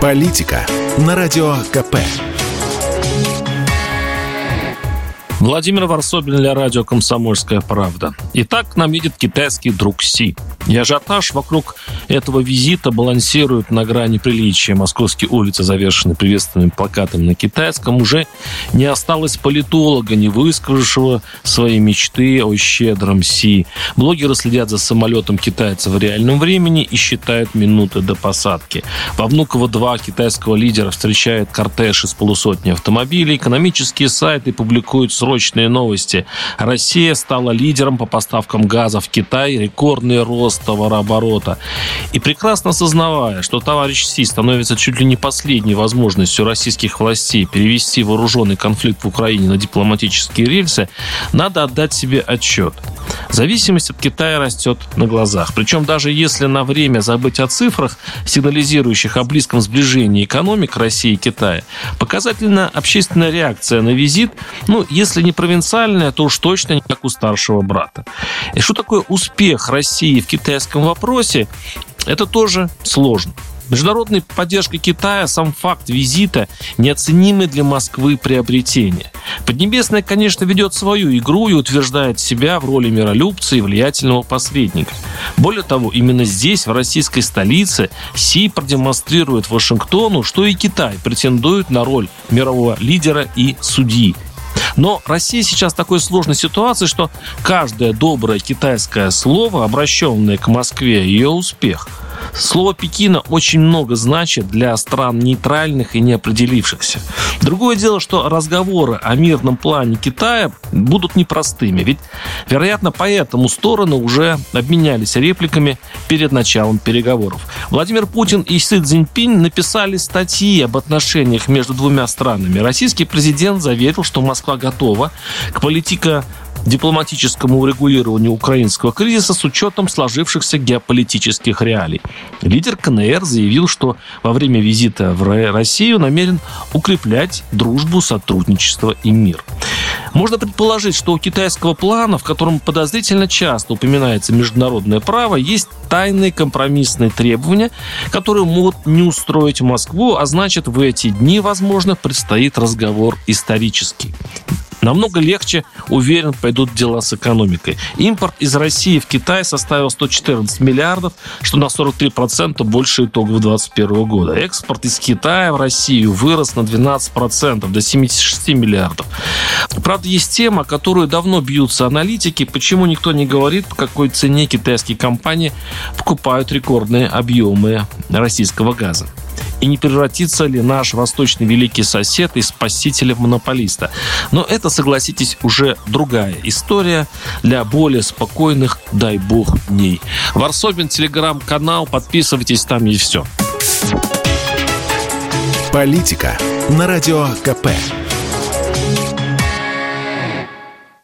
Политика на Радио КП. Владимир Варсобин для радио «Комсомольская правда». Итак, нам едет китайский друг Си. И ажиотаж вокруг этого визита балансирует на грани приличия. Московские улицы завершены приветственными плакатами на китайском. Уже не осталось политолога, не высказавшего свои мечты о щедром Си. Блогеры следят за самолетом китайца в реальном времени и считают минуты до посадки. Во Внуково-2 китайского лидера встречает кортеж из полусотни автомобилей. Экономические сайты публикуют срочные новости. Россия стала лидером по поставкам газа в Китай, рекордный рост товарооборота. И прекрасно осознавая, что товарищ Си становится чуть ли не последней возможностью российских властей перевести вооруженный конфликт в Украине на дипломатические рельсы, надо отдать себе отчет. Зависимость от Китая растет на глазах. Причем даже если на время забыть о цифрах, сигнализирующих о близком сближении экономик России и Китая, показательна общественная реакция на визит, ну, если не провинциальная, то уж точно не как у старшего брата. И что такое успех России в китайском вопросе, это тоже сложно. Международная поддержка Китая, сам факт визита неоценимый для Москвы приобретение. Поднебесная, конечно, ведет свою игру и утверждает себя в роли миролюбца и влиятельного посредника. Более того, именно здесь, в российской столице, Си продемонстрирует Вашингтону, что и Китай претендует на роль мирового лидера и судьи. Но Россия сейчас в такой сложной ситуации, что каждое доброе китайское слово, обращенное к Москве, ее успех – Слово Пекина очень много значит для стран нейтральных и неопределившихся. Другое дело, что разговоры о мирном плане Китая будут непростыми. Ведь, вероятно, поэтому стороны уже обменялись репликами перед началом переговоров. Владимир Путин и Си Цзиньпинь написали статьи об отношениях между двумя странами. Российский президент заверил, что Москва готова к политико дипломатическому урегулированию украинского кризиса с учетом сложившихся геополитических реалий. Лидер КНР заявил, что во время визита в Россию намерен укреплять дружбу, сотрудничество и мир. Можно предположить, что у китайского плана, в котором подозрительно часто упоминается международное право, есть тайные компромиссные требования, которые могут не устроить Москву, а значит в эти дни, возможно, предстоит разговор исторический намного легче, уверен, пойдут дела с экономикой. Импорт из России в Китай составил 114 миллиардов, что на 43% больше итогов 2021 года. Экспорт из Китая в Россию вырос на 12%, до 76 миллиардов. Правда, есть тема, которую давно бьются аналитики, почему никто не говорит, по какой цене китайские компании покупают рекордные объемы российского газа и не превратится ли наш восточный великий сосед из спасителя-монополиста. Но это, согласитесь, уже другая история для более спокойных, дай бог, дней. Варсобин, телеграм-канал, подписывайтесь, там и все. Политика на радио КП.